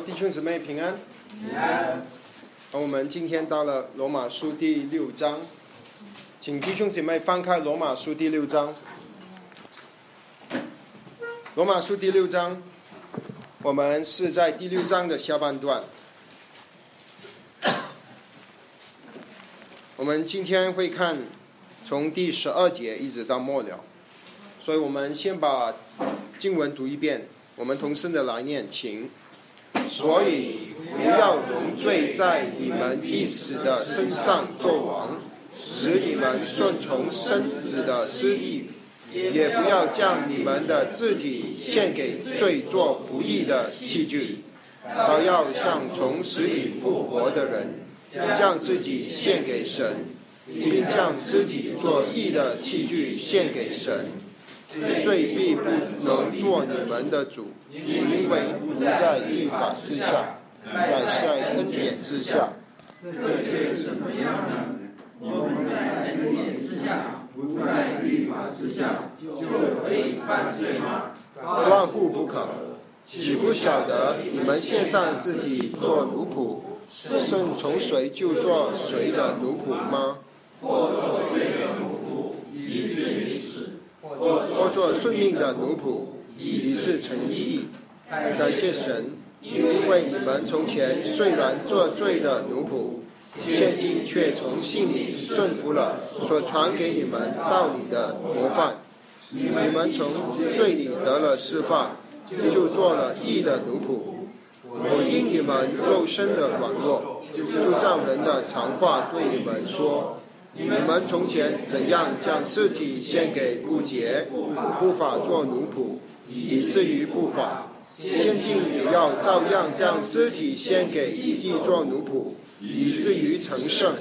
弟兄姊妹平安。好，我们今天到了罗马书第六章，请弟兄姊妹翻开罗马书第六章。罗马书第六章，我们是在第六章的下半段。我们今天会看从第十二节一直到末了，所以我们先把经文读一遍。我们同声的来念，请。所以不要容罪在你们一时的身上作王，使你们顺从生子的私意；也不要将你们的自己献给罪作不义的器具，而要像从死里复活的人，将自己献给神，并将自己做义的器具献给神。罪必不能做你们的主，因为不在律法之下，乃在恩典之下。这是怎么样呢？我们在恩典之下，不在律法之下，就可以犯罪吗？万户不可。岂不晓得你们献上自己做奴仆，顺从谁就做谁的奴仆吗？或做罪的奴仆，以至于死。或做顺命的奴仆，以致成义。感谢神，因为你们从前虽然做罪的奴仆，现今却从信里顺服了所传给你们道理的模范。你们从罪里得了释放，就做了义的奴仆。我因你们肉身的软弱，就照人的常话对你们说。你们从前怎样将自己献给不洁、不法做奴仆，以至于不法；现今也要照样将肢体献给义做奴仆，以至于成圣。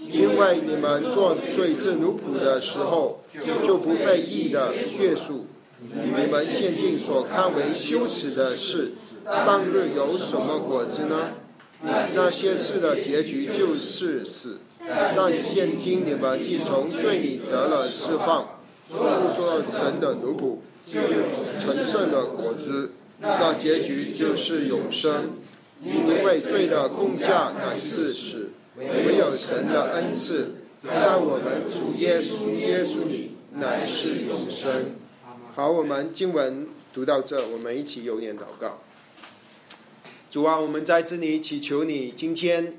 因为你们做罪之奴仆的时候，就不被义的约束。你们现今所看为羞耻的事，当日有什么果子呢？那些事的结局就是死。但现今你们既从罪里得了释放，就做神的奴仆，就成圣的果子，那结局就是永生。因为罪的工价乃是死，唯有神的恩赐，在我们主耶稣耶稣里乃是永生。好，我们经文读到这，我们一起有念祷告。主啊，我们在这里祈求你今天。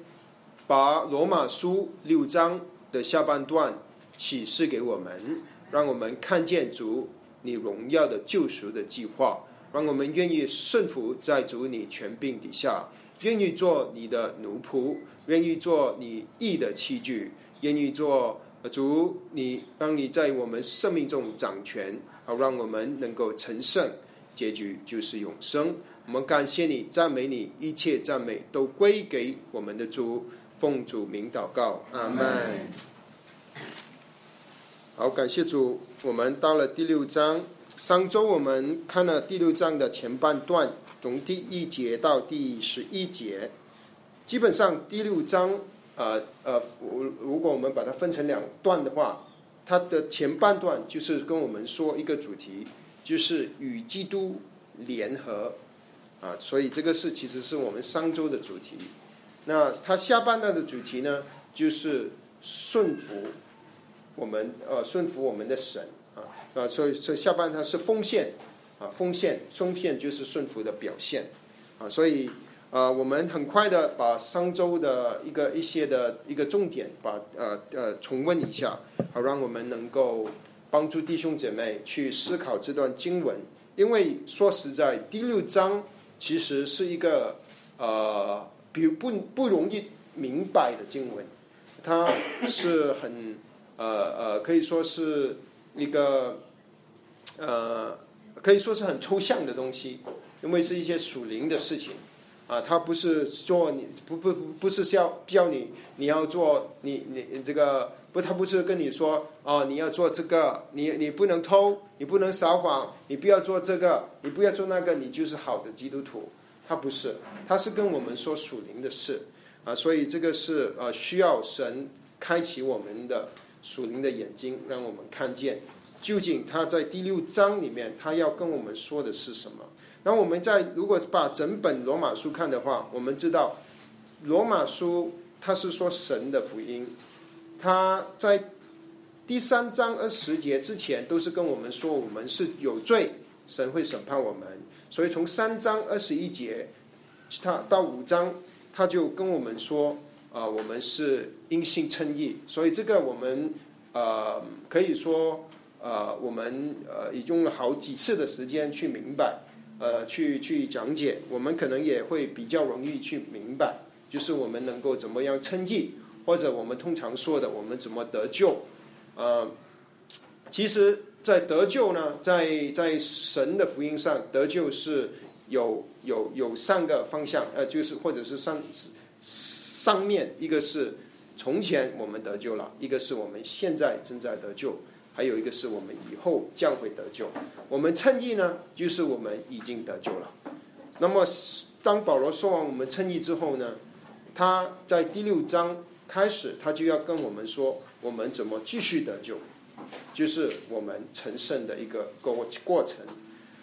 把罗马书六章的下半段启示给我们，让我们看见主你荣耀的救赎的计划，让我们愿意顺服在主你权柄底下，愿意做你的奴仆，愿意做你义的器具，愿意做主你让你在我们生命中掌权，好让我们能够成圣，结局就是永生。我们感谢你，赞美你，一切赞美都归给我们的主。奉主名祷告，阿门。好，感谢主。我们到了第六章，上周我们看了第六章的前半段，从第一节到第十一节。基本上第六章，呃呃，如果我们把它分成两段的话，它的前半段就是跟我们说一个主题，就是与基督联合啊，所以这个是其实是我们上周的主题。那他下半段的主题呢，就是顺服我们呃顺服我们的神啊啊，所以所以下半段是奉献啊奉献奉献就是顺服的表现啊，所以啊我们很快的把上周的一个一些的一个重点把呃呃重温一下，好让我们能够帮助弟兄姐妹去思考这段经文，因为说实在第六章其实是一个呃。比不不容易明白的经文，它是很呃呃，可以说是一个呃，可以说是很抽象的东西，因为是一些属灵的事情啊，它不是做你不不不是要叫你你要做你你这个不，他不是跟你说哦，你要做这个，你你不能偷，你不能撒谎，你不要做这个，你不要做那个，你就是好的基督徒。他不是，他是跟我们说属灵的事啊，所以这个是呃需要神开启我们的属灵的眼睛，让我们看见究竟他在第六章里面他要跟我们说的是什么？那我们在如果把整本罗马书看的话，我们知道罗马书它是说神的福音，他在第三章二十节之前都是跟我们说我们是有罪，神会审判我们。所以从三章二十一节，他到五章他就跟我们说。啊，我们是因信称义，所以这个我们呃可以说呃我们呃已用了好几次的时间去明白，呃去去讲解，我们可能也会比较容易去明白，就是我们能够怎么样称义，或者我们通常说的我们怎么得救，呃，其实，在得救呢，在在神的福音上得救是有有有三个方向，呃，就是或者是上。上面一个是从前我们得救了，一个是我们现在正在得救，还有一个是我们以后将会得救。我们称义呢，就是我们已经得救了。那么当保罗说完我们称义之后呢，他在第六章开始，他就要跟我们说我们怎么继续得救，就是我们成圣的一个过过程。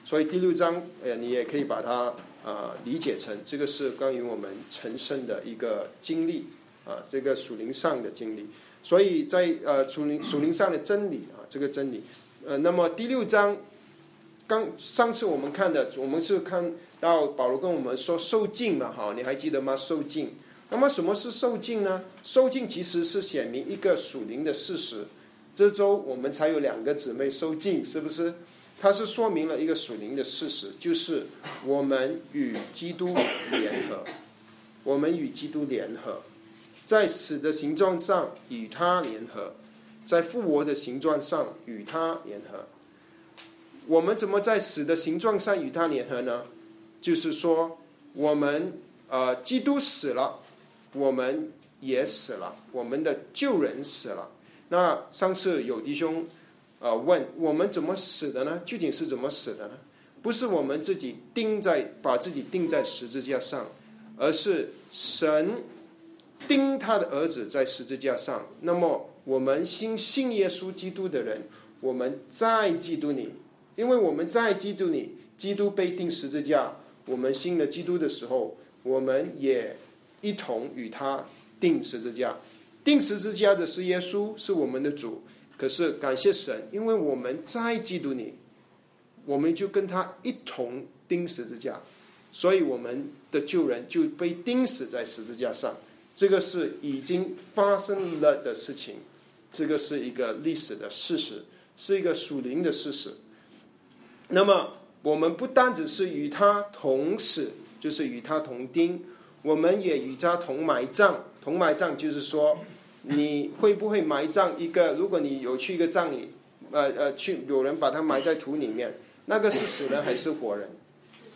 所以第六章，呃，你也可以把它。啊，理解成这个是关于我们成圣的一个经历啊，这个属灵上的经历。所以在呃属灵属灵上的真理啊，这个真理。呃，那么第六章刚上次我们看的，我们是看到保罗跟我们说受尽嘛，哈，你还记得吗？受尽。那么什么是受尽呢？受尽其实是显明一个属灵的事实。这周我们才有两个姊妹受尽，是不是？它是说明了一个属灵的事实，就是我们与基督联合，我们与基督联合，在死的形状上与他联合，在复活的形状上与他联合。我们怎么在死的形状上与他联合呢？就是说，我们呃，基督死了，我们也死了，我们的旧人死了。那上次有弟兄。呃，问我们怎么死的呢？具体是怎么死的呢？不是我们自己钉在把自己钉在十字架上，而是神钉他的儿子在十字架上。那么我们信信耶稣基督的人，我们在基督里，因为我们在基督里，基督被钉十字架，我们信了基督的时候，我们也一同与他钉十字架。钉十字架的是耶稣，是我们的主。可是感谢神，因为我们在基督里，我们就跟他一同钉十字架，所以我们的救人就被钉死在十字架上。这个是已经发生了的事情，这个是一个历史的事实，是一个属灵的事实。那么我们不单只是与他同死，就是与他同钉，我们也与他同埋葬。同埋葬就是说。你会不会埋葬一个？如果你有去一个葬礼，呃呃，去有人把他埋在土里面，那个是死人还是活人？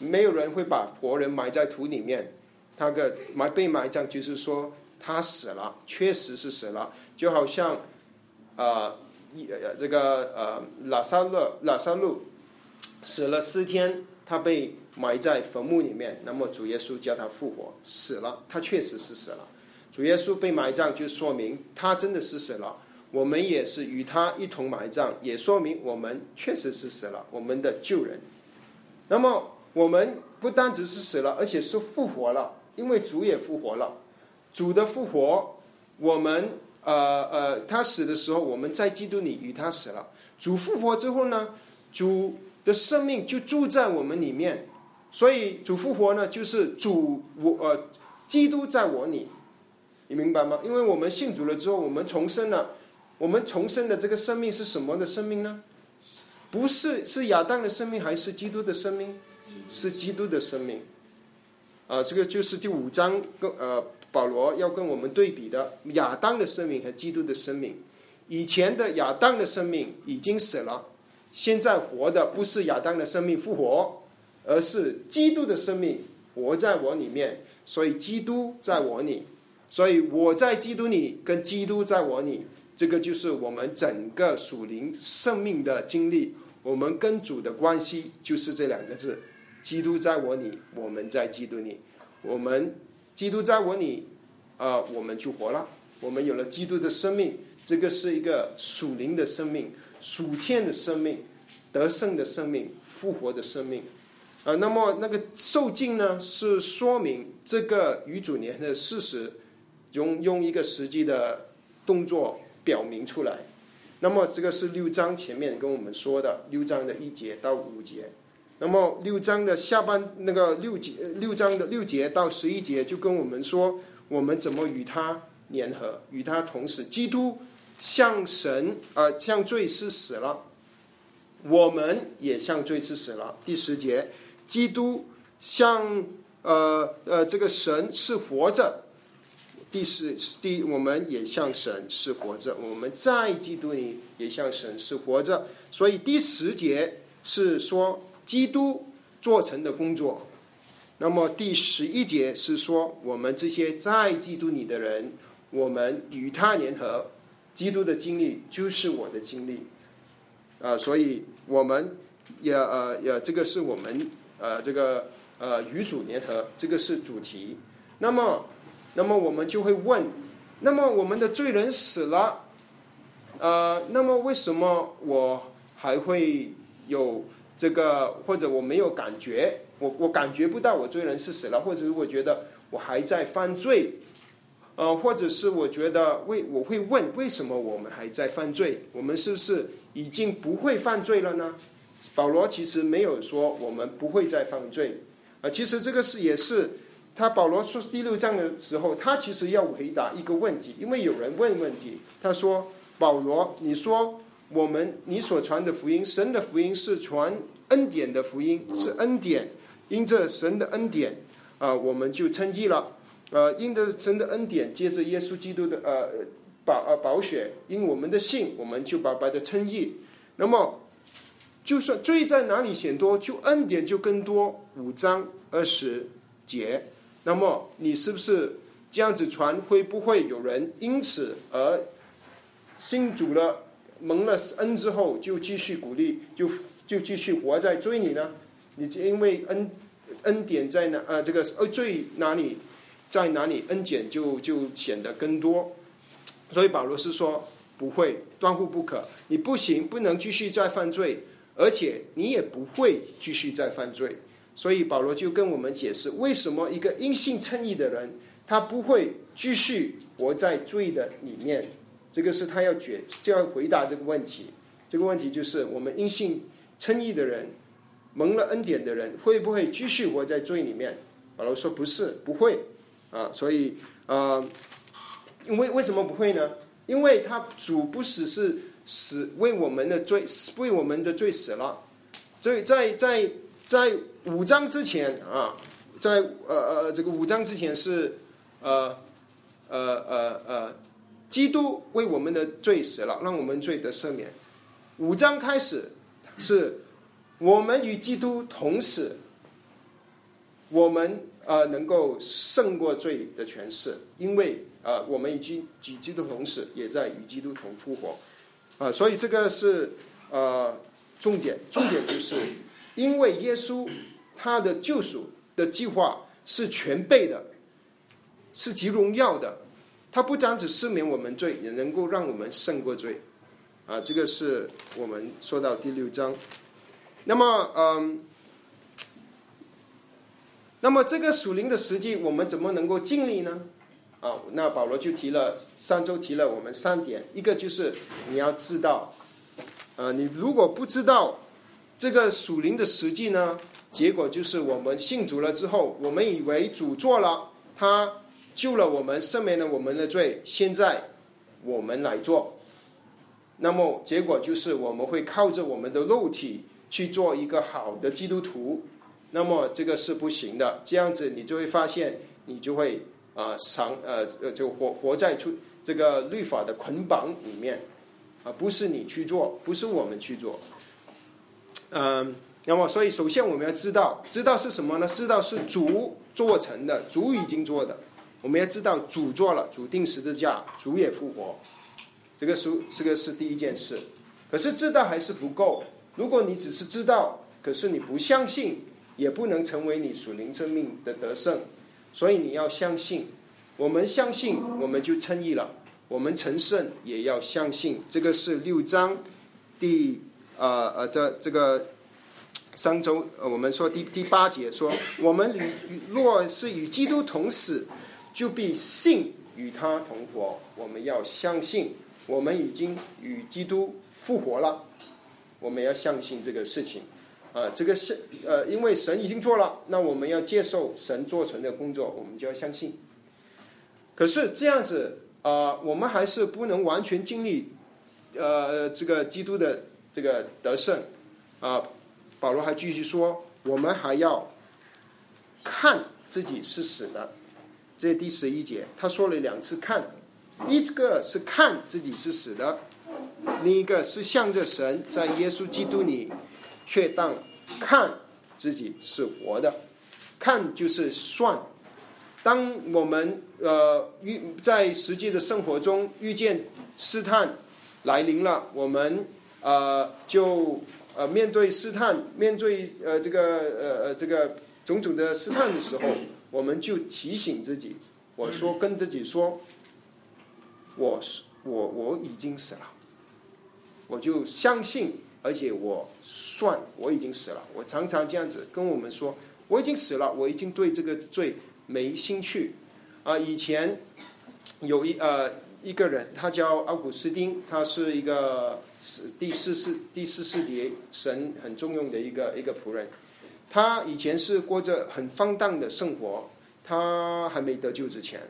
没有人会把活人埋在土里面。他个埋被埋葬就是说他死了，确实是死了。就好像啊，一这个呃拉萨勒拉萨路死了四天，他被埋在坟墓里面。那么主耶稣叫他复活，死了，他确实是死了。主耶稣被埋葬，就说明他真的是死了。我们也是与他一同埋葬，也说明我们确实是死了。我们的旧人，那么我们不单只是死了，而且是复活了，因为主也复活了。主的复活，我们呃呃，他死的时候，我们在基督里与他死了。主复活之后呢，主的生命就住在我们里面。所以主复活呢，就是主我呃，基督在我里。你明白吗？因为我们信主了之后，我们重生了。我们重生的这个生命是什么的生命呢？不是是亚当的生命，还是基督的生命？是基督的生命。啊，这个就是第五章跟呃保罗要跟我们对比的亚当的生命和基督的生命。以前的亚当的生命已经死了，现在活的不是亚当的生命复活，而是基督的生命活在我里面。所以基督在我里。所以我在基督里，跟基督在我里，这个就是我们整个属灵生命的经历。我们跟主的关系就是这两个字：基督在我里，我们在基督里。我们基督在我里，啊，我们就活了。我们有了基督的生命，这个是一个属灵的生命。属天的生命、得胜的生命、复活的生命。呃，那么那个受尽呢，是说明这个与主年的事实，用用一个实际的动作表明出来。那么这个是六章前面跟我们说的，六章的一节到五节。那么六章的下半那个六节，六章的六节到十一节就跟我们说，我们怎么与他联合，与他同时。基督向神呃向罪是死了，我们也向罪是死了。第十节，基督向呃呃这个神是活着。第四第我们也向神是活着，我们在基督里也向神是活着。所以第十节是说。基督做成的工作，那么第十一节是说，我们这些在基督里的人，我们与他联合，基督的经历就是我的经历，啊，所以我们也呃也这个是我们呃这个呃与主联合，这个是主题。那么，那么我们就会问，那么我们的罪人死了，呃，那么为什么我还会有？这个或者我没有感觉，我我感觉不到我罪人是死了，或者我觉得我还在犯罪，呃，或者是我觉得为我会问为什么我们还在犯罪？我们是不是已经不会犯罪了呢？保罗其实没有说我们不会再犯罪，啊，其实这个是也是他保罗说第六章的时候，他其实要回答一个问题，因为有人问问题，他说保罗，你说。我们你所传的福音，神的福音是传恩典的福音，是恩典。因着神的恩典，啊，我们就称义了。呃，因着神的恩典，接着耶稣基督的呃保呃保血，因我们的信，我们就白白的称义。那么，就算罪在哪里显多，就恩典就更多。五章二十节。那么，你是不是这样子传？会不会有人因此而信主了？蒙了恩之后，就继续鼓励，就就继续活在罪里呢？你因为恩恩典在哪啊？这个呃罪哪里在哪里，恩典就就显得更多。所以保罗是说不会断乎不可，你不行，不能继续再犯罪，而且你也不会继续再犯罪。所以保罗就跟我们解释，为什么一个因信称义的人，他不会继续活在罪的里面。这个是他要决就要回答这个问题，这个问题就是我们因信称义的人，蒙了恩典的人，会不会继续活在罪里面？保罗说不是，不会啊。所以啊，因为为什么不会呢？因为他主不死是死为我们的罪，为我们的罪死了。所以在在在五章之前啊，在呃呃这个五章之前是呃呃呃呃。基督为我们的罪死了，让我们罪得赦免。五章开始是我们与基督同死，我们呃能够胜过罪的权势，因为呃我们已经与基督同死，也在与基督同复活啊。所以这个是呃重点，重点就是因为耶稣他的救赎的计划是全备的，是极荣耀的。他不单只赦免我们罪，也能够让我们胜过罪，啊，这个是我们说到第六章。那么，嗯，那么这个属灵的实际，我们怎么能够尽力呢？啊，那保罗就提了上周提了我们三点，一个就是你要知道，呃，你如果不知道这个属灵的实际呢，结果就是我们信主了之后，我们以为主做了，他。救了我们，赦免了我们的罪。现在我们来做，那么结果就是我们会靠着我们的肉体去做一个好的基督徒。那么这个是不行的。这样子你就会发现，你就会啊，长呃呃，就活活在出这个律法的捆绑里面啊，不是你去做，不是我们去做。嗯，那么所以首先我们要知道，知道是什么呢？知道是主做成的，主已经做的。我们要知道主做了，主定十字架，主也复活，这个是这个是第一件事。可是知道还是不够。如果你只是知道，可是你不相信，也不能成为你属灵生命的得胜。所以你要相信，我们相信，我们就称义了。我们成圣也要相信。这个是六章第呃呃的这个上周呃我们说第第八节说，我们与若是与基督同死，就必信与他同活。我们要相信，我们已经与基督复活了。我们要相信这个事情。啊，这个是呃，因为神已经做了，那我们要接受神做成的工作，我们就要相信。可是这样子啊，我们还是不能完全经历呃这个基督的这个得胜啊。保罗还继续说，我们还要看自己是死的。这第十一节，他说了两次看，一个是看自己是死的，另一个是向着神在耶稣基督里。却当看自己是活的，看就是算。当我们呃遇在实际的生活中遇见试探来临了，我们呃就呃面对试探，面对呃这个呃呃这个种种的试探的时候，我们就提醒自己，我说跟自己说，我是我我已经死了，我就相信。而且我算我已经死了，我常常这样子跟我们说，我已经死了，我已经对这个罪没兴趣。啊，以前有一呃一个人，他叫奥古斯丁，他是一个第四世第四世节神很重用的一个一个仆人。他以前是过着很放荡的生活，他还没得救之前，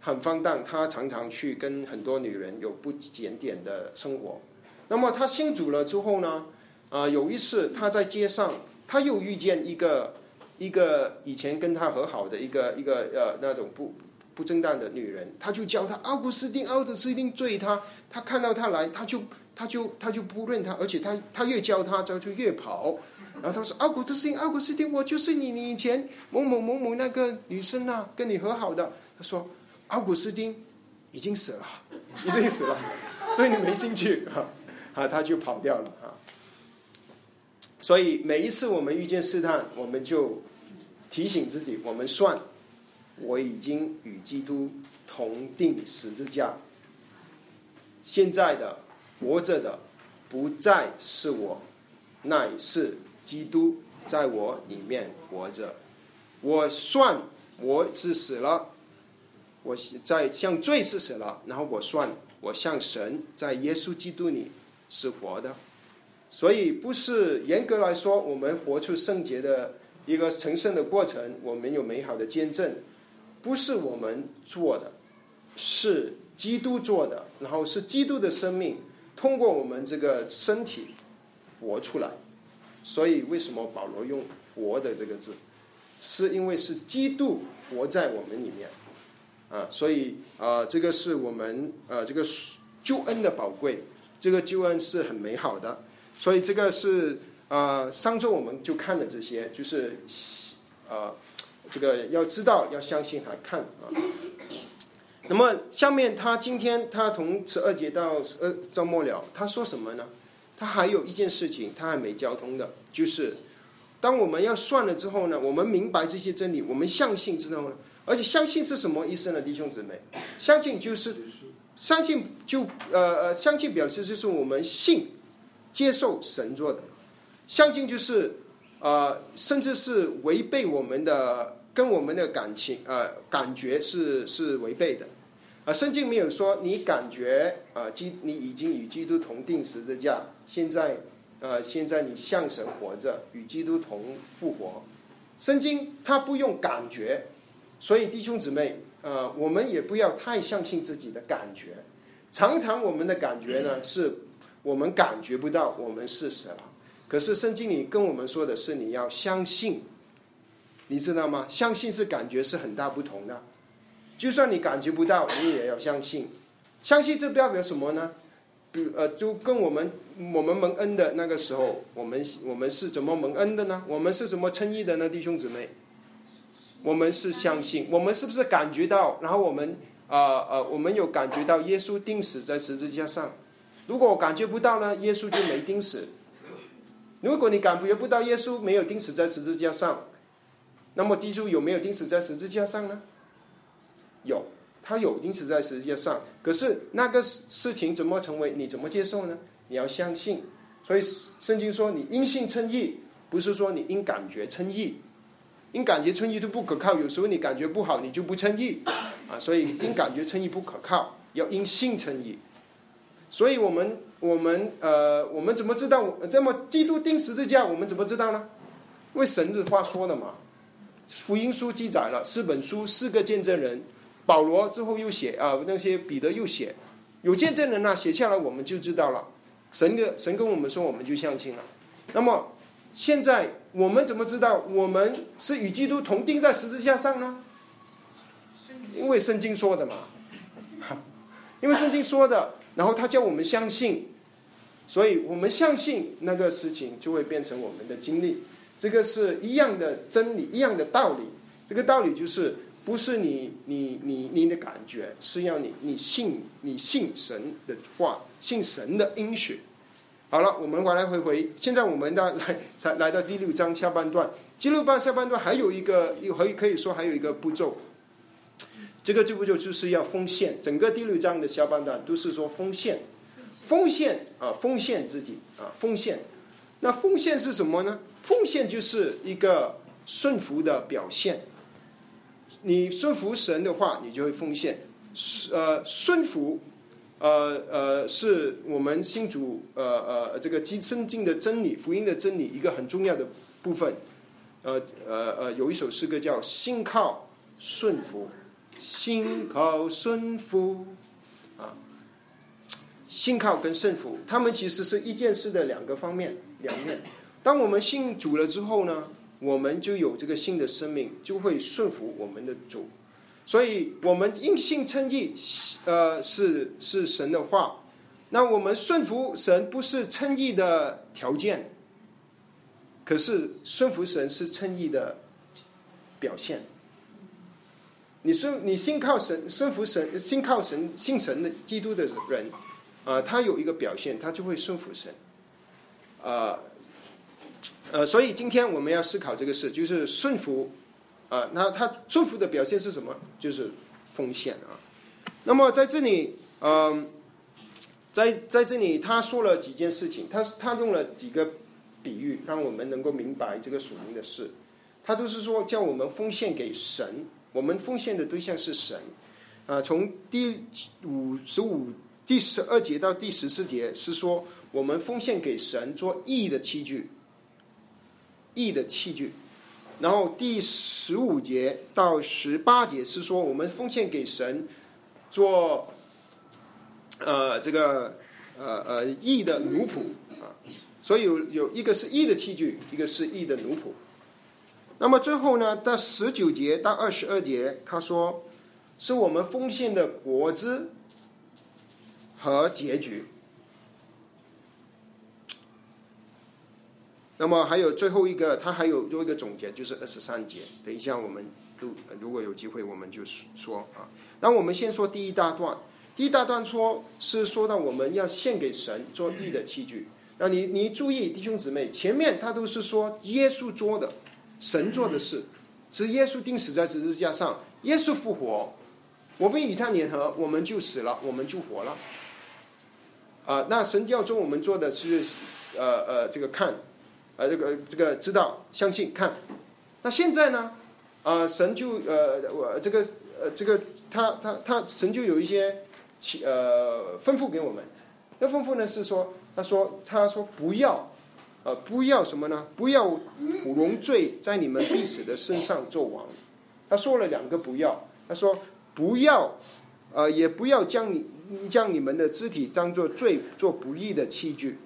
很放荡，他常常去跟很多女人有不检点的生活。那么他信主了之后呢？啊，有一次他在街上，他又遇见一个一个以前跟他和好的一个一个呃那种不不正当的女人，他就叫他奥古斯丁，奥古斯丁追他，他看到他来，他就他就他就不认他，而且他他越叫他，他就越跑。然后他说：“奥古斯丁，奥古斯丁，我就是你你以前某某某某那个女生啊，跟你和好的。”他说：“奥古斯丁已经死了，已经死了，对你没兴趣啊。”啊，他就跑掉了啊！所以每一次我们遇见试探，我们就提醒自己：我们算，我已经与基督同定十字架。现在的活着的不再是我，乃是基督在我里面活着。我算我是死了，我在向罪是死了，然后我算我向神在耶稣基督里。是活的，所以不是严格来说，我们活出圣洁的一个成圣的过程，我们有美好的见证，不是我们做的，是基督做的，然后是基督的生命通过我们这个身体活出来。所以为什么保罗用“活”的这个字，是因为是基督活在我们里面啊，所以啊，这个是我们呃这个救恩的宝贵。这个救恩是很美好的，所以这个是啊，上周我们就看了这些，就是啊，这个要知道，要相信，还看啊。那么下面他今天他从十二节到十二到末了，他说什么呢？他还有一件事情他还没交通的，就是当我们要算了之后呢，我们明白这些真理，我们相信之后呢，而且相信是什么意思呢？弟兄姊妹，相信就是。相信就呃呃，相信表示就是我们信，接受神做的，相信就是啊，甚至是违背我们的跟我们的感情呃感觉是是违背的，啊，圣经没有说你感觉啊基你已经与基督同定十字架，现在呃现在你向神活着，与基督同复活，圣经它不用感觉，所以弟兄姊妹。呃，我们也不要太相信自己的感觉。常常我们的感觉呢，是我们感觉不到我们是死了。可是圣经里跟我们说的是，你要相信，你知道吗？相信是感觉是很大不同的。就算你感觉不到，你也要相信。相信这代表什么呢？比呃，就跟我们我们蒙恩的那个时候，我们我们是怎么蒙恩的呢？我们是怎么称义的呢？弟兄姊妹？我们是相信，我们是不是感觉到？然后我们啊呃，我们有感觉到耶稣钉死在十字架上。如果感觉不到呢？耶稣就没钉死。如果你感觉不到耶稣没有钉死在十字架上，那么基督有没有钉死在十字架上呢？有，他有钉死在十字架上。可是那个事情怎么成为？你怎么接受呢？你要相信，所以圣经说，你因信称义，不是说你因感觉称义，因感觉称义都不可靠。有时候你感觉不好，你就不称义啊。所以因感觉称义不可靠，要因信称义。所以我们我们呃，我们怎么知道？这么基督钉十字架，我们怎么知道呢？为神的话说的嘛。福音书记载了四本书，四个见证人，保罗之后又写啊，那些彼得又写，有见证人呢，写下来我们就知道了。神的神跟我们说，我们就相信了。那么现在我们怎么知道我们是与基督同钉在十字架上呢？因为圣经说的嘛，因为圣经说的，然后他叫我们相信，所以我们相信那个事情就会变成我们的经历。这个是一样的真理，一样的道理。这个道理就是不是你你你你的感觉，是要你你信你信神的话。信神的应许。好了，我们来来回回。现在我们呢 来才来到第六章下半段。第六章下半段还有一个，可以可以说还有一个步骤。这个这步骤就是要奉献。整个第六章的下半段都是说奉献，奉献啊，奉献自己啊，奉献。那奉献是什么呢？奉献就是一个顺服的表现。你顺服神的话，你就会奉献。呃，顺服。呃呃，是我们信主呃呃这个基圣经的真理、福音的真理一个很重要的部分。呃呃呃，有一首诗歌叫“信靠顺服”，信靠顺服啊，信靠跟顺服，他们其实是一件事的两个方面两面。当我们信主了之后呢，我们就有这个新的生命，就会顺服我们的主。所以，我们因信称义，呃，是是神的话。那我们顺服神不是称义的条件，可是顺服神是称义的表现。你说你信靠神、顺服神、信靠神、信神的基督的人，啊，他有一个表现，他就会顺服神。啊，呃所以今天我们要思考这个事，就是顺服。啊，那他顺服的表现是什么？就是奉献啊。那么在这里，嗯，在在这里，他说了几件事情，他他用了几个比喻，让我们能够明白这个属灵的事。他都是说叫我们奉献给神，我们奉献的对象是神。啊，从第五十五、第十二节到第十四节是说我们奉献给神做义的器具，义的器具。然后第十五节到十八节是说我们奉献给神做呃这个呃呃义的奴仆啊，所以有有一个是义的器具，一个是义的奴仆。那么最后呢，到十九节到二十二节，他说是我们奉献的果子和结局。那么还有最后一个，他还有做一个总结，就是二十三节。等一下，我们都如果有机会，我们就说啊。那我们先说第一大段。第一大段说是说到我们要献给神做义的器具。那你你注意，弟兄姊妹，前面他都是说耶稣做的，神做的事，是耶稣钉死在十字架上，耶稣复活，我们与他联合，我们就死了，我们就活了。啊，那神教中我们做的是，呃呃，这个看。呃，这个这个知道相信看，那现在呢？呃，神就呃我这个呃这个他他他神就有一些呃吩咐给我们。那吩咐呢是说，他说他说不要呃不要什么呢？不要容罪在你们必死的身上做王。他说了两个不要，他说不要呃也不要将你将你们的肢体当做罪做不义的器具。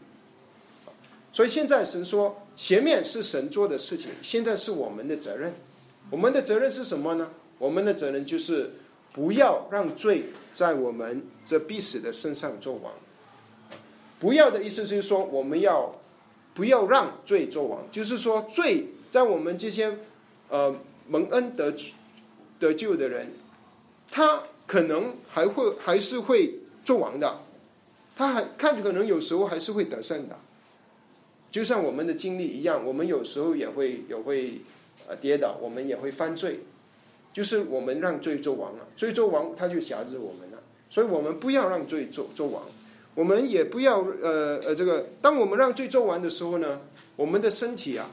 所以现在神说。前面是神做的事情，现在是我们的责任。我们的责任是什么呢？我们的责任就是不要让罪在我们这必死的身上做王。不要的意思就是说，我们要不要让罪做王？就是说，罪在我们这些呃蒙恩得得救的人，他可能还会还是会做王的，他还看可能有时候还是会得胜的。就像我们的经历一样，我们有时候也会也会呃跌倒，我们也会犯罪，就是我们让罪做王了，罪做王他就辖制我们了，所以我们不要让罪做做王，我们也不要呃呃这个，当我们让罪做完的时候呢，我们的身体啊，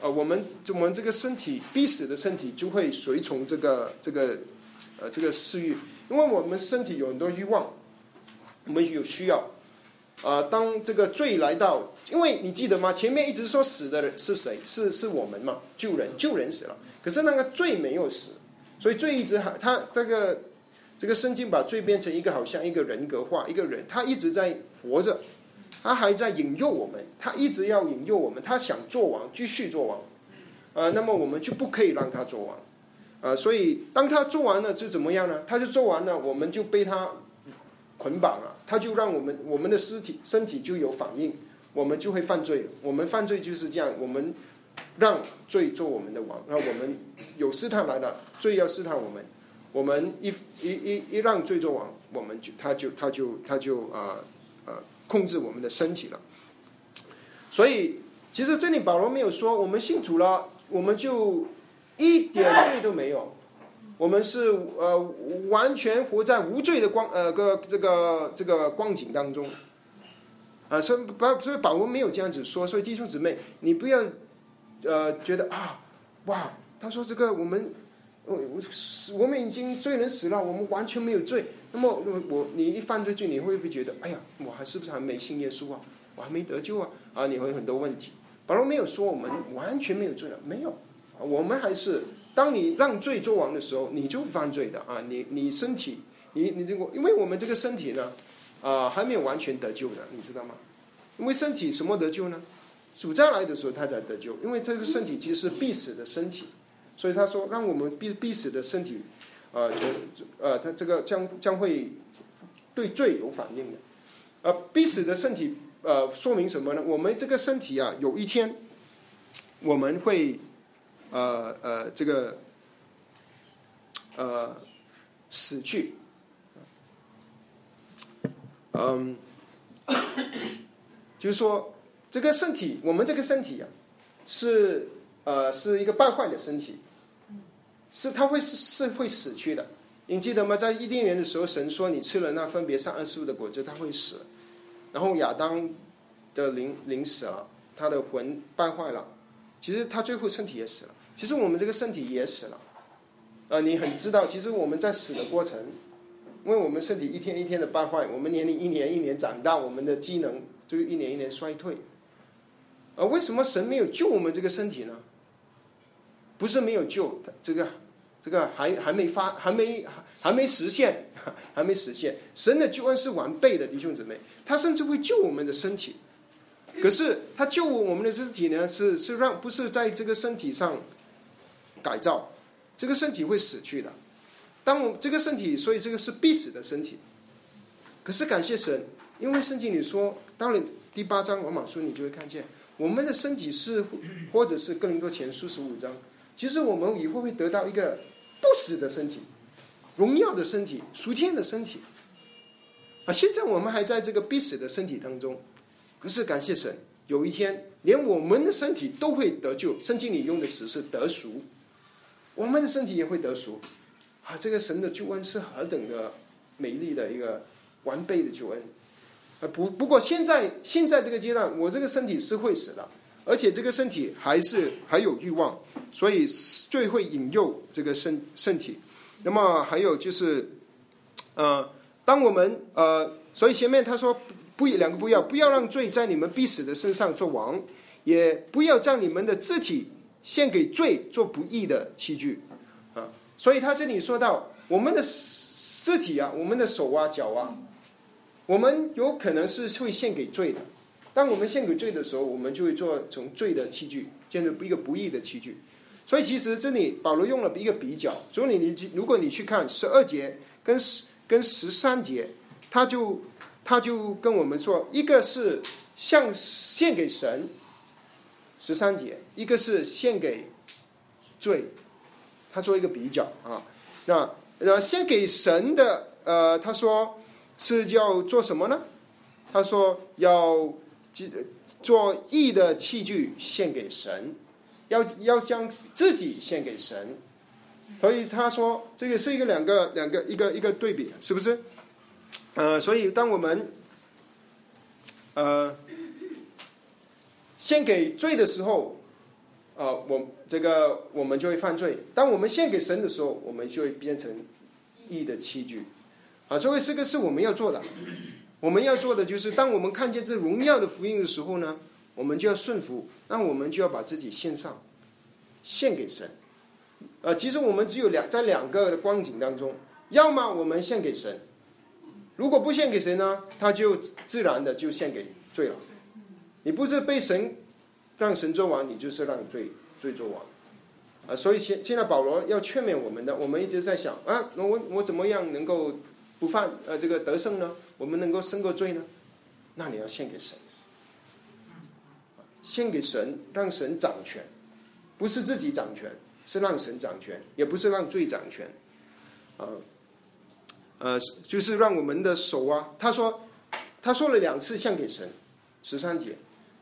呃，我们我们这个身体逼死的身体就会随从这个这个呃这个私欲，因为我们身体有很多欲望，我们有需要。啊，当这个罪来到，因为你记得吗？前面一直说死的人是谁？是是我们嘛？救人，救人死了。可是那个罪没有死，所以罪一直还他这个这个圣经把罪变成一个好像一个人格化一个人，他一直在活着，他还在引诱我们，他一直要引诱我们，他想做王，继续做王。呃，那么我们就不可以让他做王。呃，所以当他做完了就怎么样呢？他就做完了，我们就被他。捆绑了，他就让我们我们的尸体身体就有反应，我们就会犯罪。我们犯罪就是这样，我们让罪做我们的王。那我们有试探来了，罪要试探我们，我们一一一一让罪做王，我们就他就他就他就啊啊控制我们的身体了。所以其实这里保罗没有说，我们信主了，我们就一点罪都没有。我们是呃完全活在无罪的光呃个这个这个光景当中，啊，所以不所以保罗没有这样子说，所以弟兄姊妹，你不要呃觉得啊哇，他说这个我们我我我们已经罪人死了，我们完全没有罪。那么我我你一犯罪罪，你会不会觉得哎呀，我还是不是还没信耶稣啊？我还没得救啊？啊，你会有很多问题。保罗没有说我们完全没有罪了，没有，我们还是。当你让罪做王的时候，你就犯罪的啊！你你身体，你你这个，因为我们这个身体呢，啊，还没有完全得救的，你知道吗？因为身体什么得救呢？主再来的时候，他才得救。因为这个身体其实是必死的身体，所以他说，让我们必必死的身体，呃，从呃，他这个将将会对罪有反应的。呃，必死的身体，呃，说明什么呢？我们这个身体啊，有一天我们会。呃呃，这个呃死去，嗯，就是说这个身体，我们这个身体啊，是呃是一个败坏的身体，是它会是会死去的。你记得吗？在伊甸园的时候，神说你吃了那分别善恶树的果子，他会死。然后亚当的灵灵死了，他的魂败坏了，其实他最后身体也死了。其实我们这个身体也死了，啊，你很知道，其实我们在死的过程，因为我们身体一天一天的败坏，我们年龄一年一年长大，我们的机能就一年一年衰退。啊，为什么神没有救我们这个身体呢？不是没有救，这个这个还还没发，还没还没实现，还没实现。神的救恩是完备的，弟兄姊妹，他甚至会救我们的身体。可是他救我们的身体呢？是是让不是在这个身体上。改造，这个身体会死去的。当我这个身体，所以这个是必死的身体。可是感谢神，因为圣经里说，当然第八章罗马书你就会看见，我们的身体是，或者是更多前书十五章，其实我们以后会得到一个不死的身体，荣耀的身体，属天的身体。啊，现在我们还在这个必死的身体当中，可是感谢神，有一天连我们的身体都会得救。圣经里用的词是得赎。我们的身体也会得赎，啊，这个神的救恩是何等的美丽的一个完备的救恩，啊不不过现在现在这个阶段，我这个身体是会死的，而且这个身体还是还有欲望，所以最会引诱这个身身体。那么还有就是，呃，当我们呃，所以前面他说不不两个不要，不要让罪在你们必死的身上做王，也不要将你们的肢体。献给罪做不义的器具，所以他这里说到我们的尸体啊，我们的手啊、脚啊，我们有可能是会献给罪的。当我们献给罪的时候，我们就会做成罪的器具，建成一个不义的器具。所以其实这里保罗用了一个比较，所以你如果你去看十二节跟十跟十三节，他就他就跟我们说，一个是向献给神。十三节，一个是献给罪，他做一个比较啊。那那，献给神的呃，他说是要做什么呢？他说要做义的器具献给神，要要将自己献给神。所以他说这个是一个两个两个一个一个对比，是不是？呃，所以当我们呃，献给罪的时候，呃，我这个我们就会犯罪；当我们献给神的时候，我们就会变成义的器具。啊，所以这个是我们要做的。我们要做的就是，当我们看见这荣耀的福音的时候呢，我们就要顺服，那我们就要把自己献上，献给神。呃，其实我们只有两在两个的光景当中，要么我们献给神，如果不献给神呢，他就自然的就献给罪了。你不是被神让神做王，你就是让罪罪做王。啊，所以现现在保罗要劝勉我们的，我们一直在想啊，那我我怎么样能够不犯呃这个得胜呢？我们能够胜过罪呢？那你要献给神，献给神，让神掌权，不是自己掌权。是让神掌权，也不是让罪掌权，啊，呃，就是让我们的手啊。他说，他说了两次献给神，十三节，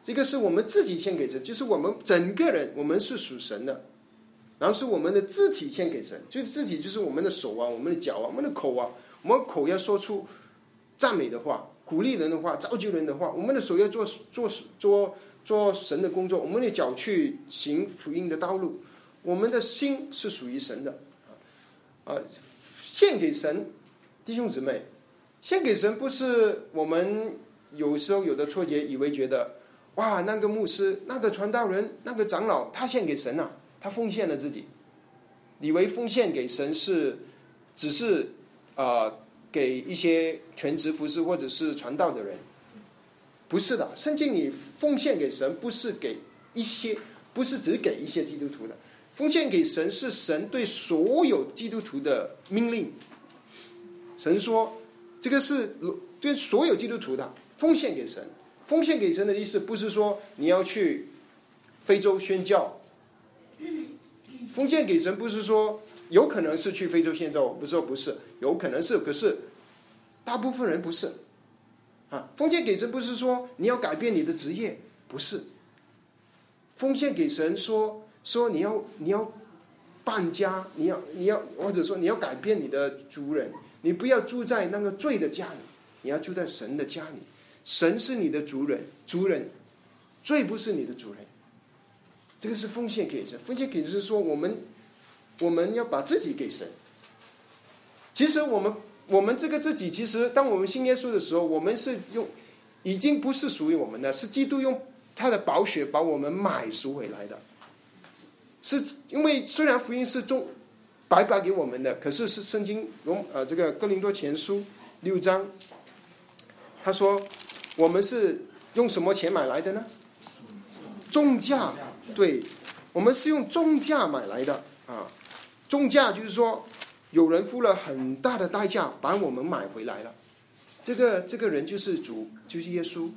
这个是我们自己献给神，就是我们整个人，我们是属神的，然后是我们的肢体献给神，就是肢体就是我们的手啊，我们的脚啊，我们的口啊，我们口要说出赞美的话、鼓励人的话、造就人的话，我们的手要做做做做神的工作，我们的脚去行福音的道路。我们的心是属于神的，啊，献给神，弟兄姊妹，献给神不是我们有时候有的错觉，以为觉得，哇，那个牧师、那个传道人、那个长老，他献给神了，他奉献了自己，以为奉献给神是只是啊给一些全职服侍或者是传道的人，不是的，圣经里奉献给神不是给一些，不是只给一些基督徒的。奉献给神是神对所有基督徒的命令。神说：“这个是对所有基督徒的奉献给神。奉献给神的意思不是说你要去非洲宣教。奉献给神不是说有可能是去非洲宣教，不是说不是，有可能是，可是大部分人不是。啊，奉献给神不是说你要改变你的职业，不是。奉献给神说。”说你要你要搬家，你要你要或者说你要改变你的主人，你不要住在那个罪的家里，你要住在神的家里。神是你的主人，主人罪不是你的主人。这个是奉献给神，奉献给是说我们我们要把自己给神。其实我们我们这个自己，其实当我们信耶稣的时候，我们是用已经不是属于我们的，是基督用他的宝血把我们买赎回来的。是因为虽然福音是中白白给我们的，可是是圣经容呃这个哥林多前书六章，他说我们是用什么钱买来的呢？重价，对，我们是用重价买来的啊，重价就是说有人付了很大的代价把我们买回来了，这个这个人就是主，就是耶稣。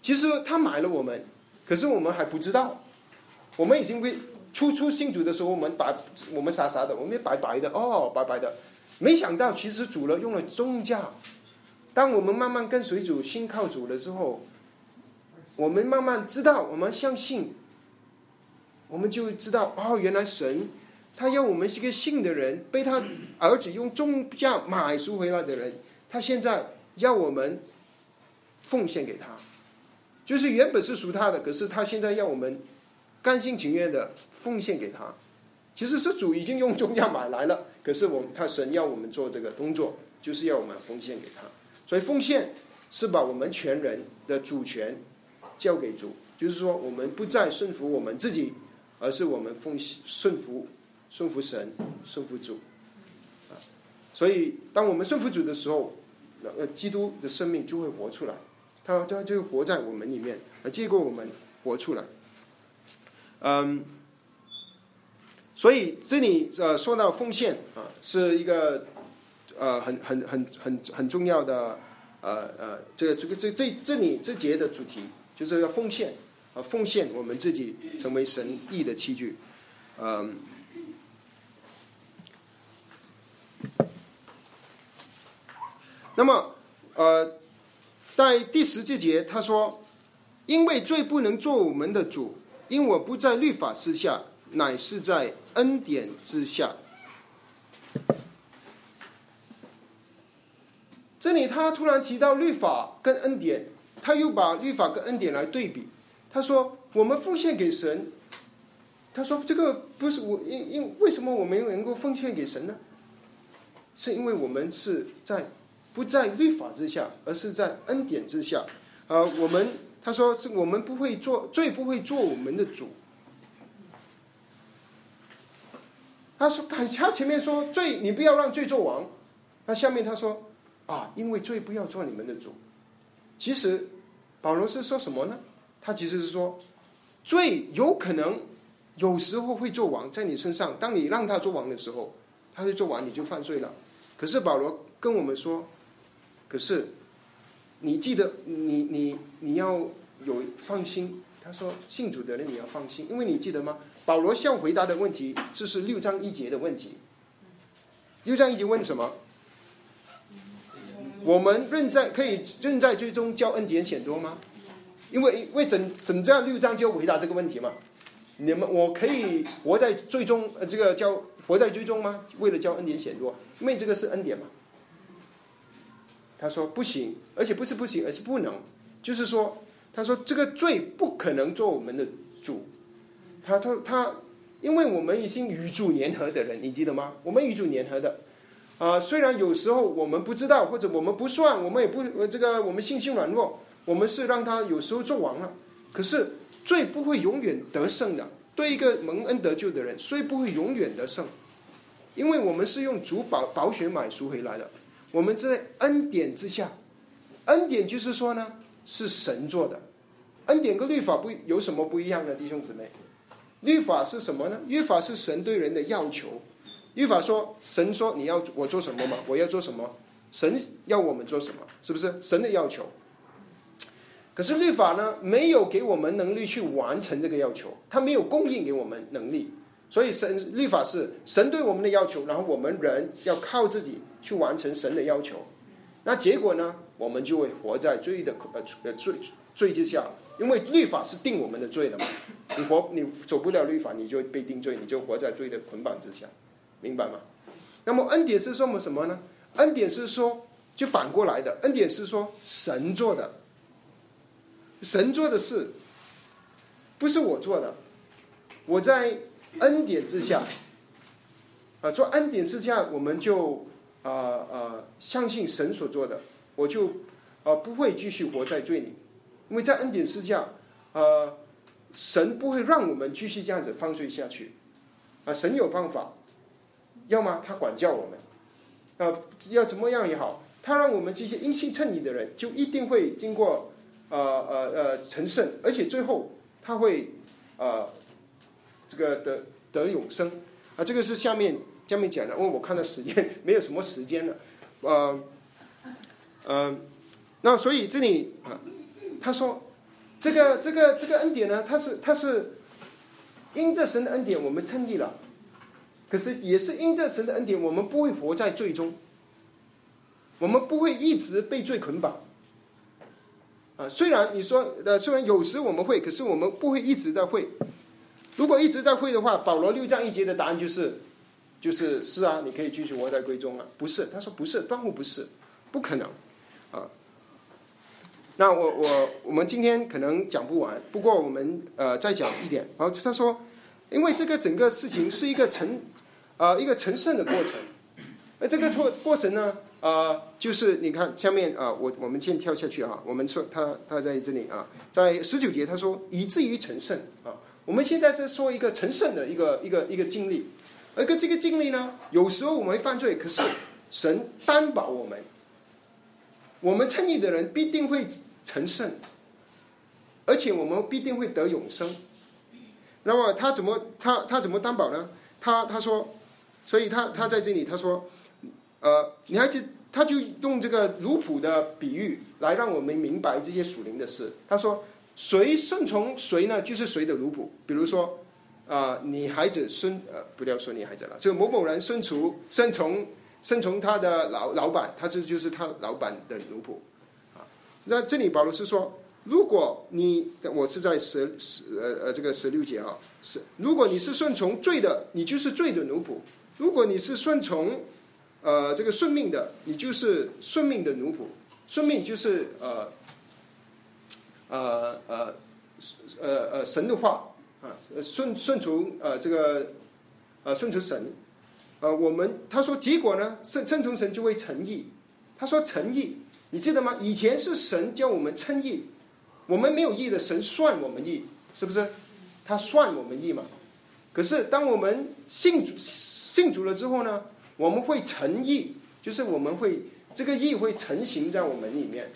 其实他买了我们，可是我们还不知道，我们已经被。初初信主的时候，我们白我们傻傻的，我们白白的哦，白白的。没想到其实主了用了重价。当我们慢慢跟随主、信靠主了之后，我们慢慢知道，我们相信，我们就知道哦，原来神他要我们是一个信的人，被他儿子用重价买赎回来的人，他现在要我们奉献给他，就是原本是属他的，可是他现在要我们。甘心情愿的奉献给他，其实是主已经用重价买来了。可是我们他神要我们做这个动作，就是要我们奉献给他。所以奉献是把我们全人的主权交给主，就是说我们不再顺服我们自己，而是我们奉顺服顺服神，顺服主。啊，所以当我们顺服主的时候，呃，基督的生命就会活出来，他他就活在我们里面，而结果我们活出来。嗯，所以这里呃说到奉献啊，是一个呃很很很很很重要的呃呃这个这个这这这里这节的主题就是要奉献啊奉献我们自己成为神意的器具，嗯，那么呃在第十节他说，因为罪不能做我们的主。因我不在律法之下，乃是在恩典之下。这里他突然提到律法跟恩典，他又把律法跟恩典来对比。他说：“我们奉献给神。”他说：“这个不是我因因为什么我们能够奉献给神呢？是因为我们是在不在律法之下，而是在恩典之下。呃，我们他说是我们不会做罪，不会做我们的主。他说他他前面说罪，你不要让罪做王。那下面他说啊，因为罪不要做你们的主。其实保罗是说什么呢？他其实是说罪有可能。”有时候会做王在你身上，当你让他做王的时候，他会做王，你就犯罪了。可是保罗跟我们说，可是你记得，你你你要有放心。他说信主的人你要放心，因为你记得吗？保罗要回答的问题，这是六章一节的问题。六章一节问什么？我们认在可以认在最终教恩典显多吗？因为为整整这样六章就回答这个问题嘛。你们我可以活在最终呃，这个叫活在最终吗？为了叫恩典显多，因为这个是恩典嘛。他说不行，而且不是不行，而是不能。就是说，他说这个罪不可能做我们的主。他他他，因为我们已经与主联合的人，你记得吗？我们与主联合的啊，虽然有时候我们不知道，或者我们不算，我们也不这个，我们信心软弱，我们是让他有时候做完了，可是。罪不会永远得胜的。对一个蒙恩得救的人，罪不会永远得胜，因为我们是用主宝保险买赎回来的。我们在恩典之下，恩典就是说呢，是神做的。恩典跟律法不有什么不一样的，弟兄姊妹？律法是什么呢？律法是神对人的要求。律法说，神说你要我做什么吗？我要做什么？神要我们做什么？是不是神的要求？可是律法呢，没有给我们能力去完成这个要求，它没有供应给我们能力，所以神律法是神对我们的要求，然后我们人要靠自己去完成神的要求，那结果呢，我们就会活在罪的呃呃罪罪之下，因为律法是定我们的罪的嘛，你活你走不了律法，你就被定罪，你就活在罪的捆绑之下，明白吗？那么恩典是说么什么呢？恩典是说就反过来的，恩典是说神做的。神做的事不是我做的，我在恩典之下，啊，做恩典之下，我们就啊啊相信神所做的，我就啊不会继续活在罪里，因为在恩典之下，呃，神不会让我们继续这样子犯罪下去，啊，神有办法，要么他管教我们，啊，要怎么样也好，他让我们这些因信称义的人，就一定会经过。呃呃呃，成圣，而且最后他会呃这个得得永生啊，这个是下面下面讲的。因为我看到时间没有什么时间了，呃呃，那所以这里啊，他说这个这个这个恩典呢，他是他是因这神的恩典我们称义了，可是也是因这神的恩典，我们不会活在罪中，我们不会一直被罪捆绑。啊，虽然你说，呃，虽然有时我们会，可是我们不会一直在会。如果一直在会的话，保罗六章一节的答案就是，就是是啊，你可以继续活在闺中啊。不是，他说不是，断乎不是，不可能啊。那我我我们今天可能讲不完，不过我们呃再讲一点。然后他说，因为这个整个事情是一个成啊一个成圣的过程，而这个过过程呢。啊，就是你看下面啊，我我们先跳下去啊。我们说他他在这里啊，在十九节他说以至于成圣啊。我们现在是说一个成圣的一个一个一个经历，而个这个经历呢，有时候我们会犯罪，可是神担保我们，我们称义的人必定会成圣，而且我们必定会得永生。那么他怎么他他怎么担保呢？他他说，所以他他在这里他说。呃，你还记？他就用这个奴仆的比喻来让我们明白这些属灵的事。他说：“谁顺从谁呢？就是谁的奴仆。比如说，啊，你孩子顺呃，不要说你孩子了，就某某人顺从顺从顺从他的老老板，他这就是他老板的奴仆。啊，那这里保罗是说，如果你我是在十十呃呃这个十六节啊，是如果你是顺从罪的，你就是罪的奴仆；如果你是顺从。呃，这个顺命的，你就是顺命的奴仆。顺命就是呃，呃呃呃呃神的话啊，顺顺从呃这个呃顺从神，呃我们他说结果呢，顺顺从神就会诚意。他说诚意，你记得吗？以前是神叫我们称义，我们没有义的，神算我们义，是不是？他算我们义嘛？可是当我们信主信主了之后呢，我们会成义，就是我们会这个义会成型在我们里面。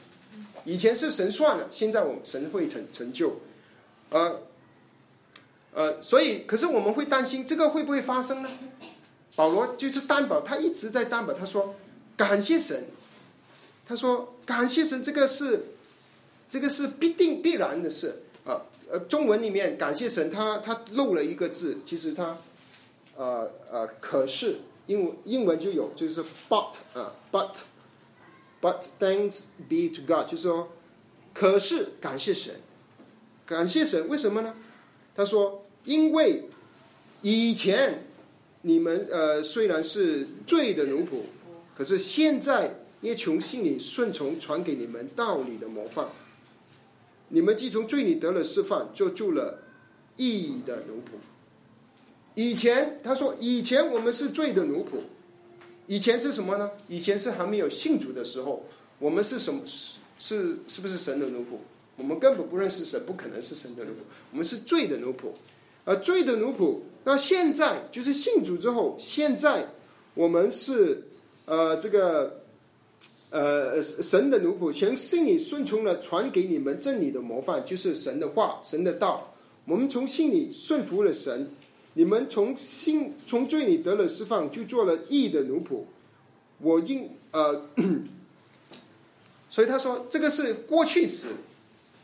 以前是神算了，现在我们神会成成就，呃呃，所以可是我们会担心这个会不会发生呢？保罗就是担保，他一直在担保，他说感谢神。他说：“感谢神，这个是，这个是必定必然的事啊。呃，中文里面感谢神，他他漏了一个字，其实他，呃呃，可是英文英文就有，就是 but 啊，but，but thanks be to God，就是说，可是感谢神，感谢神，为什么呢？他说，因为以前你们呃虽然是罪的奴仆，可是现在。”因为从心里顺从传给你们道理的模范，你们既从罪里得了释放，就做了义的奴仆。以前他说，以前我们是罪的奴仆。以前是什么呢？以前是还没有信主的时候，我们是什么？是是不是神的奴仆？我们根本不认识神，不可能是神的奴仆。我们是罪的奴仆，而罪的奴仆。那现在就是信主之后，现在我们是呃这个。呃，神的奴仆，从心里顺从了传给你们真理的模范，就是神的话、神的道。我们从心里顺服了神，你们从心从罪里得了释放，就做了义的奴仆。我应呃，所以他说这个是过去时。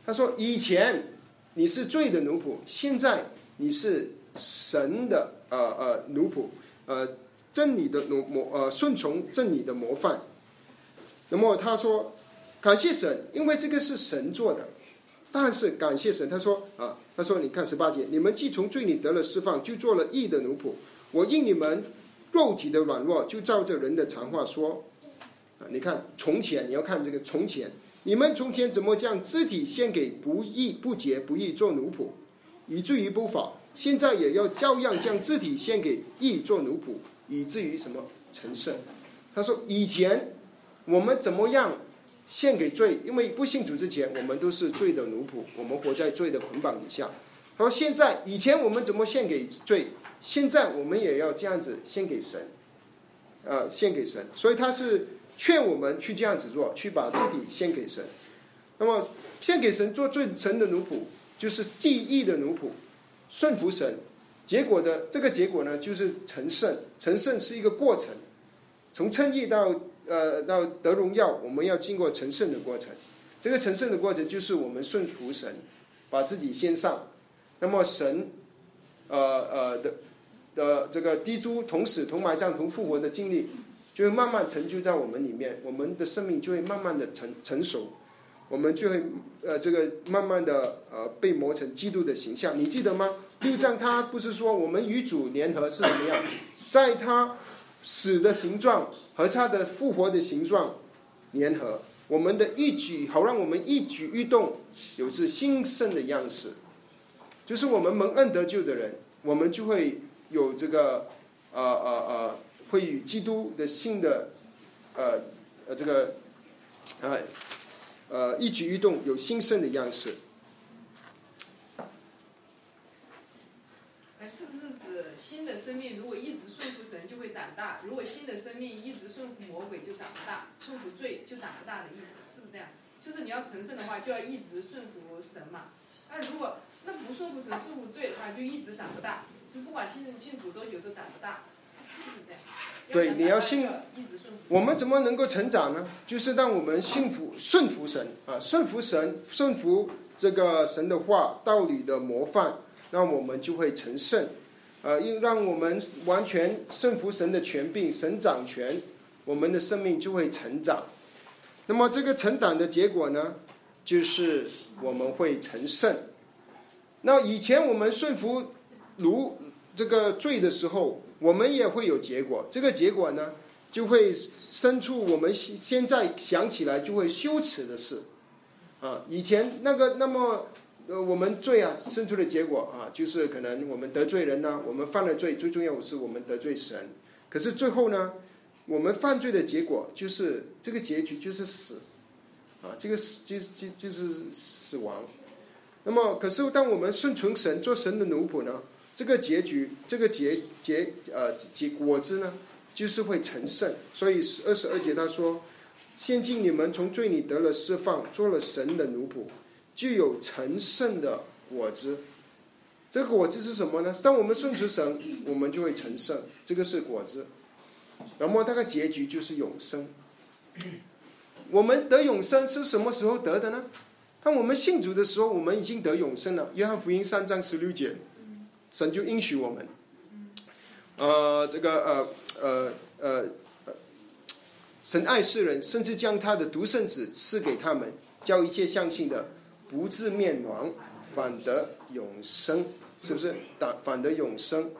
他说以前你是罪的奴仆，现在你是神的呃呃奴仆，呃真理的奴模呃顺从真理的模范。那么他说，感谢神，因为这个是神做的。但是感谢神，他说啊，他说你看十八节，你们既从罪里得了释放，就做了义的奴仆。我因你们肉体的软弱，就照着人的常话说啊，你看从前你要看这个从前，你们从前怎么将肢体献给不义不洁不义做奴仆，以至于不法，现在也要照样将肢体献给义做奴仆，以至于什么成圣。他说以前。我们怎么样献给罪？因为不信主之前，我们都是罪的奴仆，我们活在罪的捆绑底下。他说：“现在以前我们怎么献给罪？现在我们也要这样子献给神，呃，献给神。所以他是劝我们去这样子做，去把自己献给神。那么献给神做最神的奴仆，就是记忆的奴仆，顺服神。结果的这个结果呢，就是成圣。成圣是一个过程，从称义到。”呃，到得荣耀，我们要经过成圣的过程。这个成圣的过程就是我们顺服神，把自己献上。那么神，呃呃的的这个滴珠同死同埋葬同复活的经历，就会慢慢成就在我们里面，我们的生命就会慢慢的成成熟，我们就会呃这个慢慢的呃被磨成基督的形象。你记得吗？六章他不是说我们与主联合是怎么样，在他死的形状。和他的复活的形状联合，我们的一举好让我们一举一动有着新生的样式，就是我们蒙恩得救的人，我们就会有这个呃呃呃，会与基督的新的呃呃这个呃呃一举一动有新生的样式。是不是新的生命如果一直顺服神就会长大？如果新的生命一直顺服魔鬼就长不大，顺服罪就长不大的意思，是不是这样？就是你要成圣的话，就要一直顺服神嘛。那如果那不顺服神、顺服罪的话，就一直长不大，就不管信信主多久都长不大，是不是这样？对，你要信。我们怎么能够成长呢？就是让我们信服、顺服神啊，顺服神、顺服这个神的话、道理的模范。那我们就会成圣，呃，应让我们完全顺服神的权柄，神掌权，我们的生命就会成长。那么这个成长的结果呢，就是我们会成圣。那以前我们顺服如这个罪的时候，我们也会有结果。这个结果呢，就会生出我们现现在想起来就会羞耻的事。啊，以前那个那么呃，我们罪啊生出的结果啊，就是可能我们得罪人呢，我们犯了罪，最重要的是我们得罪神。可是最后呢，我们犯罪的结果就是这个结局就是死，啊，这个死就就就是死亡。那么，可是当我们顺从神，做神的奴仆呢，这个结局，这个结结呃结果子呢，就是会成圣。所以二十二节他说。现今你们从罪里得了释放，做了神的奴仆，就有成圣的果子。这个果子是什么呢？当我们顺从神，我们就会成圣。这个是果子。那么，它的结局就是永生。我们得永生是什么时候得的呢？当我们信主的时候，我们已经得永生了。约翰福音三章十六节，神就应许我们。呃，这个呃呃呃。神爱世人，甚至将他的独生子赐给他们，叫一切相信的不至灭亡，反得永生，是不是？反反得永生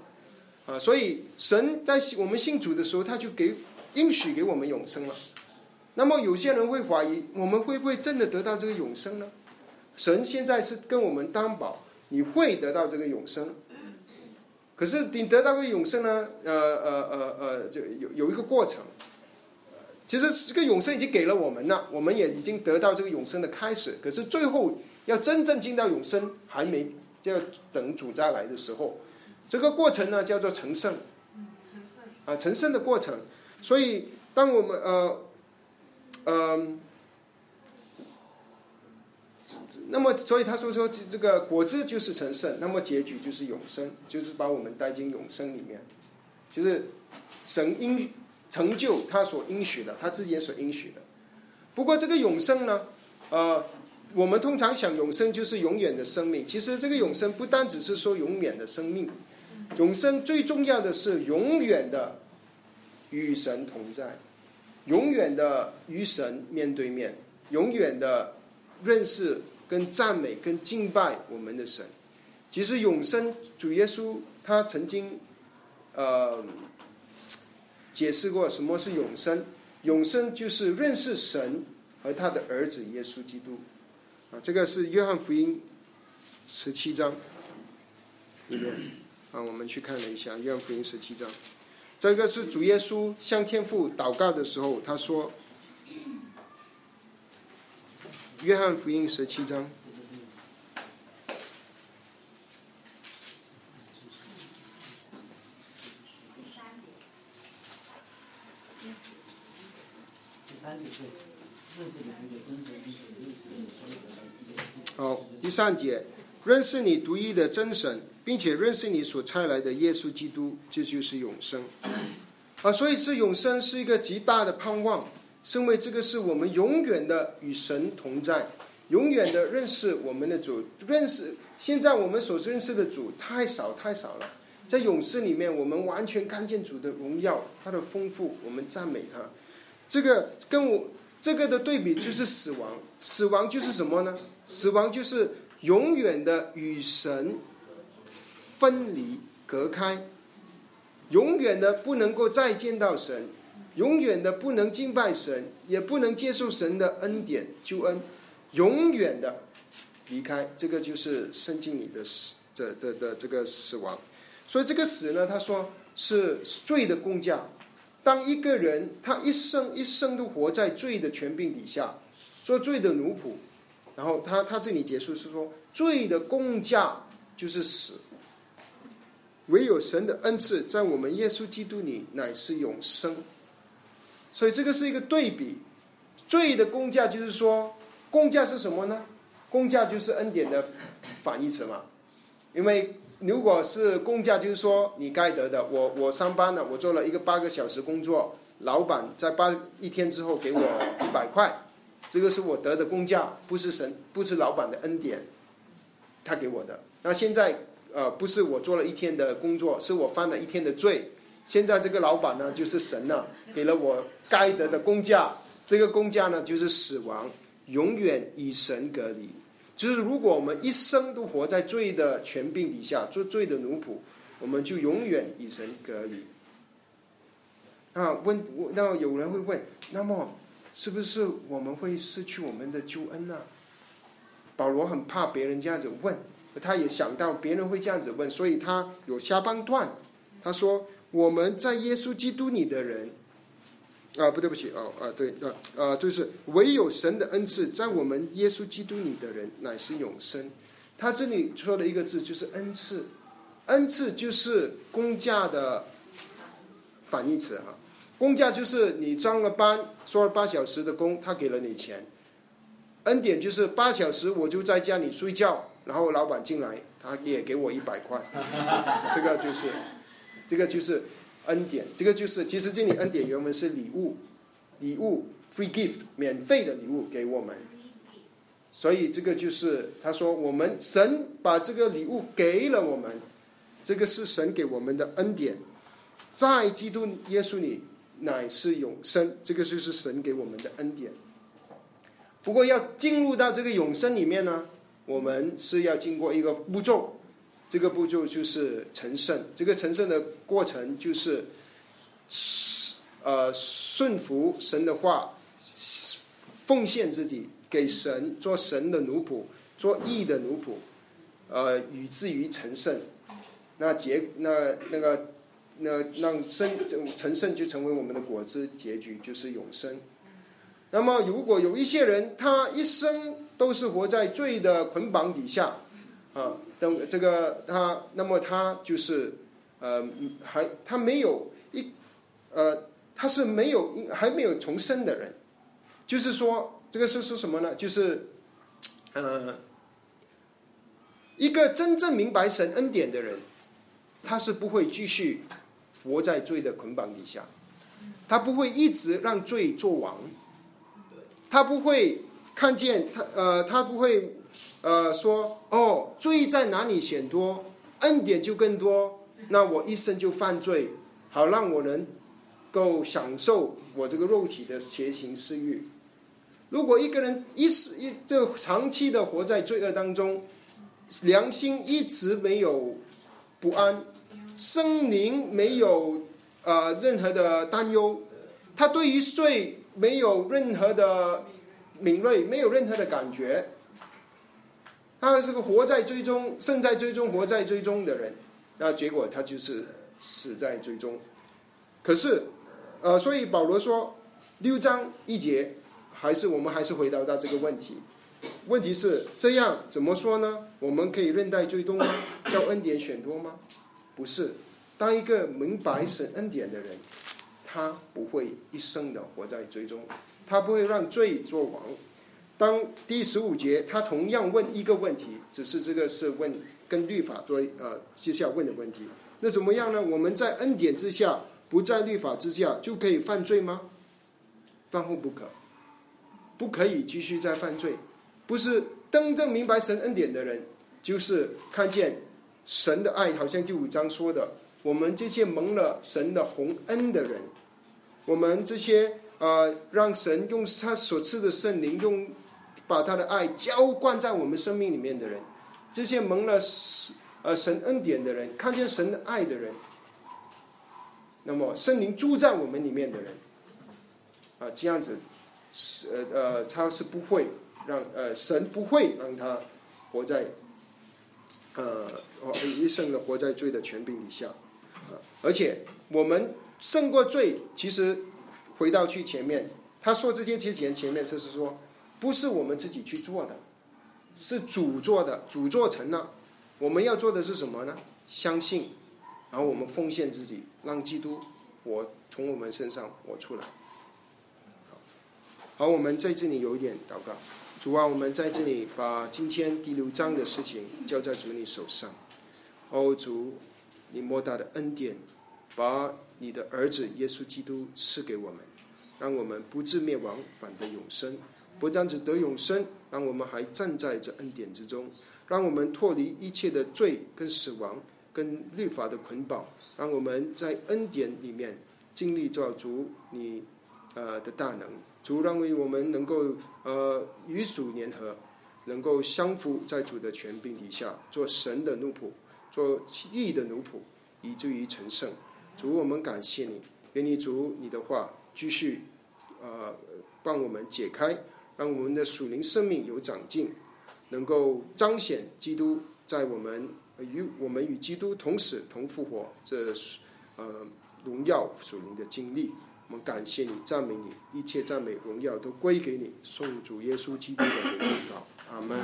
啊！所以神在我们信主的时候，他就给应许给我们永生了。那么有些人会怀疑，我们会不会真的得到这个永生呢？神现在是跟我们担保，你会得到这个永生。可是你得到这个永生呢？呃呃呃呃，就有有一个过程。其实这个永生已经给了我们了，我们也已经得到这个永生的开始。可是最后要真正进到永生，还没就要等主再来的时候。这个过程呢，叫做成圣。啊，成圣的过程。所以，当我们呃，呃，那么，所以他说说这个果子就是成圣，那么结局就是永生，就是把我们带进永生里面，就是神应。成就他所应许的，他之前所应许的。不过这个永生呢，呃，我们通常想永生就是永远的生命。其实这个永生不单只是说永远的生命，永生最重要的是永远的与神同在，永远的与神面对面，永远的认识跟赞美跟敬拜我们的神。其实永生主耶稣他曾经，呃。解释过什么是永生，永生就是认识神和他的儿子耶稣基督，啊，这个是约翰福音十七章。里面，啊，我们去看了一下约翰福音十七章，这个是主耶稣向天父祷告的时候，他说，约翰福音十七章。好，第三节，认识你独一的真神，并且认识你所差来的耶稣基督，这就是永生。啊，所以是永生是一个极大的盼望，因为这个是我们永远的与神同在，永远的认识我们的主。认识现在我们所认识的主太少太少了，在永生里面，我们完全看见主的荣耀，他的丰富，我们赞美他。这个跟我这个的对比就是死亡，死亡就是什么呢？死亡就是永远的与神分离、隔开，永远的不能够再见到神，永远的不能敬拜神，也不能接受神的恩典、救恩，永远的离开。这个就是圣经里的死的的的这个死亡。所以这个死呢，他说是罪的工价。当一个人他一生一生都活在罪的权柄底下，做罪的奴仆，然后他他这里结束是说，罪的工价就是死。唯有神的恩赐在我们耶稣基督里乃是永生。所以这个是一个对比，罪的工价就是说，工价是什么呢？工价就是恩典的反义词嘛，因为。如果是工价，就是说你该得的。我我上班了，我做了一个八个小时工作，老板在八一天之后给我一百块，这个是我得的工价，不是神，不是老板的恩典，他给我的。那现在呃，不是我做了一天的工作，是我犯了一天的罪。现在这个老板呢，就是神呢，给了我该得的工价，这个工价呢，就是死亡，永远与神隔离。就是如果我们一生都活在罪的权柄底下，做罪的奴仆，我们就永远与神隔离。啊，问，那有人会问，那么是不是我们会失去我们的救恩呢？保罗很怕别人这样子问，他也想到别人会这样子问，所以他有下半段，他说：“我们在耶稣基督里的人，啊，不对不起，哦，啊，对，啊，啊，就是唯有神的恩赐，在我们耶稣基督里的人乃是永生。”他这里说的一个字就是恩赐，恩赐就是工价的反义词哈。工价就是你上了班，说了八小时的工，他给了你钱。恩典就是八小时我就在家里睡觉，然后老板进来，他也给我一百块，这个就是，这个就是恩典，这个就是其实这里恩典原文是礼物，礼物 free gift 免费的礼物给我们，所以这个就是他说我们神把这个礼物给了我们，这个是神给我们的恩典，在基督耶稣里乃是永生，这个就是神给我们的恩典。不过要进入到这个永生里面呢，我们是要经过一个步骤，这个步骤就是成圣。这个成圣的过程就是，呃，顺服神的话，奉献自己给神，做神的奴仆，做义的奴仆，呃，以至于成圣。那结那那个那让生成圣就成为我们的果子，结局就是永生。那么，如果有一些人，他一生都是活在罪的捆绑底下，啊，等这个他，那么他就是，呃，还他没有一，呃，他是没有还没有重生的人，就是说，这个是说什么呢？就是，呃，一个真正明白神恩典的人，他是不会继续活在罪的捆绑底下，他不会一直让罪做王。他不会看见他，呃，他不会，呃，说哦，罪在哪里显多，恩典就更多，那我一生就犯罪，好让我能够享受我这个肉体的邪情私欲。如果一个人一时一就长期的活在罪恶当中，良心一直没有不安，生灵没有呃任何的担忧，他对于罪。没有任何的敏锐，没有任何的感觉，他是个活在追踪、生在追踪、活在追踪的人，那结果他就是死在追踪。可是，呃，所以保罗说六章一节，还是我们还是回答到这个问题。问题是这样怎么说呢？我们可以任代追踪吗？叫恩典选多吗？不是，当一个明白神恩典的人。他不会一生的活在追踪，他不会让罪做王。当第十五节，他同样问一个问题，只是这个是问跟律法做呃接下来问的问题。那怎么样呢？我们在恩典之下，不在律法之下，就可以犯罪吗？断乎不可，不可以继续再犯罪。不是真正明白神恩典的人，就是看见神的爱，好像第五章说的，我们这些蒙了神的洪恩的人。我们这些呃，让神用他所赐的圣灵，用把他的爱浇灌在我们生命里面的人，这些蒙了呃神恩典的人，看见神的爱的人，那么圣灵住在我们里面的人，啊，这样子是呃呃，他是不会让呃神不会让他活在呃哦一生的活在罪的权柄底下啊，而且我们。胜过罪，其实回到去前面，他说这些之前前面就是说，不是我们自己去做的，是主做的，主做成了。我们要做的是什么呢？相信，然后我们奉献自己，让基督我从我们身上活出来。好，我们在这里有一点祷告，主啊，我们在这里把今天第六章的事情交在主你手上。哦，主，你莫大的恩典，把。你的儿子耶稣基督赐给我们，让我们不至灭亡，反得永生。不单只得永生，让我们还站在这恩典之中，让我们脱离一切的罪跟死亡跟律法的捆绑，让我们在恩典里面经历造主你呃的大能。主让我们能够呃与主联合，能够相服在主的权柄底下，做神的奴仆，做义的奴仆，以至于成圣。主，我们感谢你，愿你主你的话继续，呃，帮我们解开，让我们的属灵生命有长进，能够彰显基督在我们与我们与基督同死同复活，这呃荣耀属灵的经历。我们感谢你，赞美你，一切赞美荣耀都归给你，送主耶稣基督的名祷，阿门。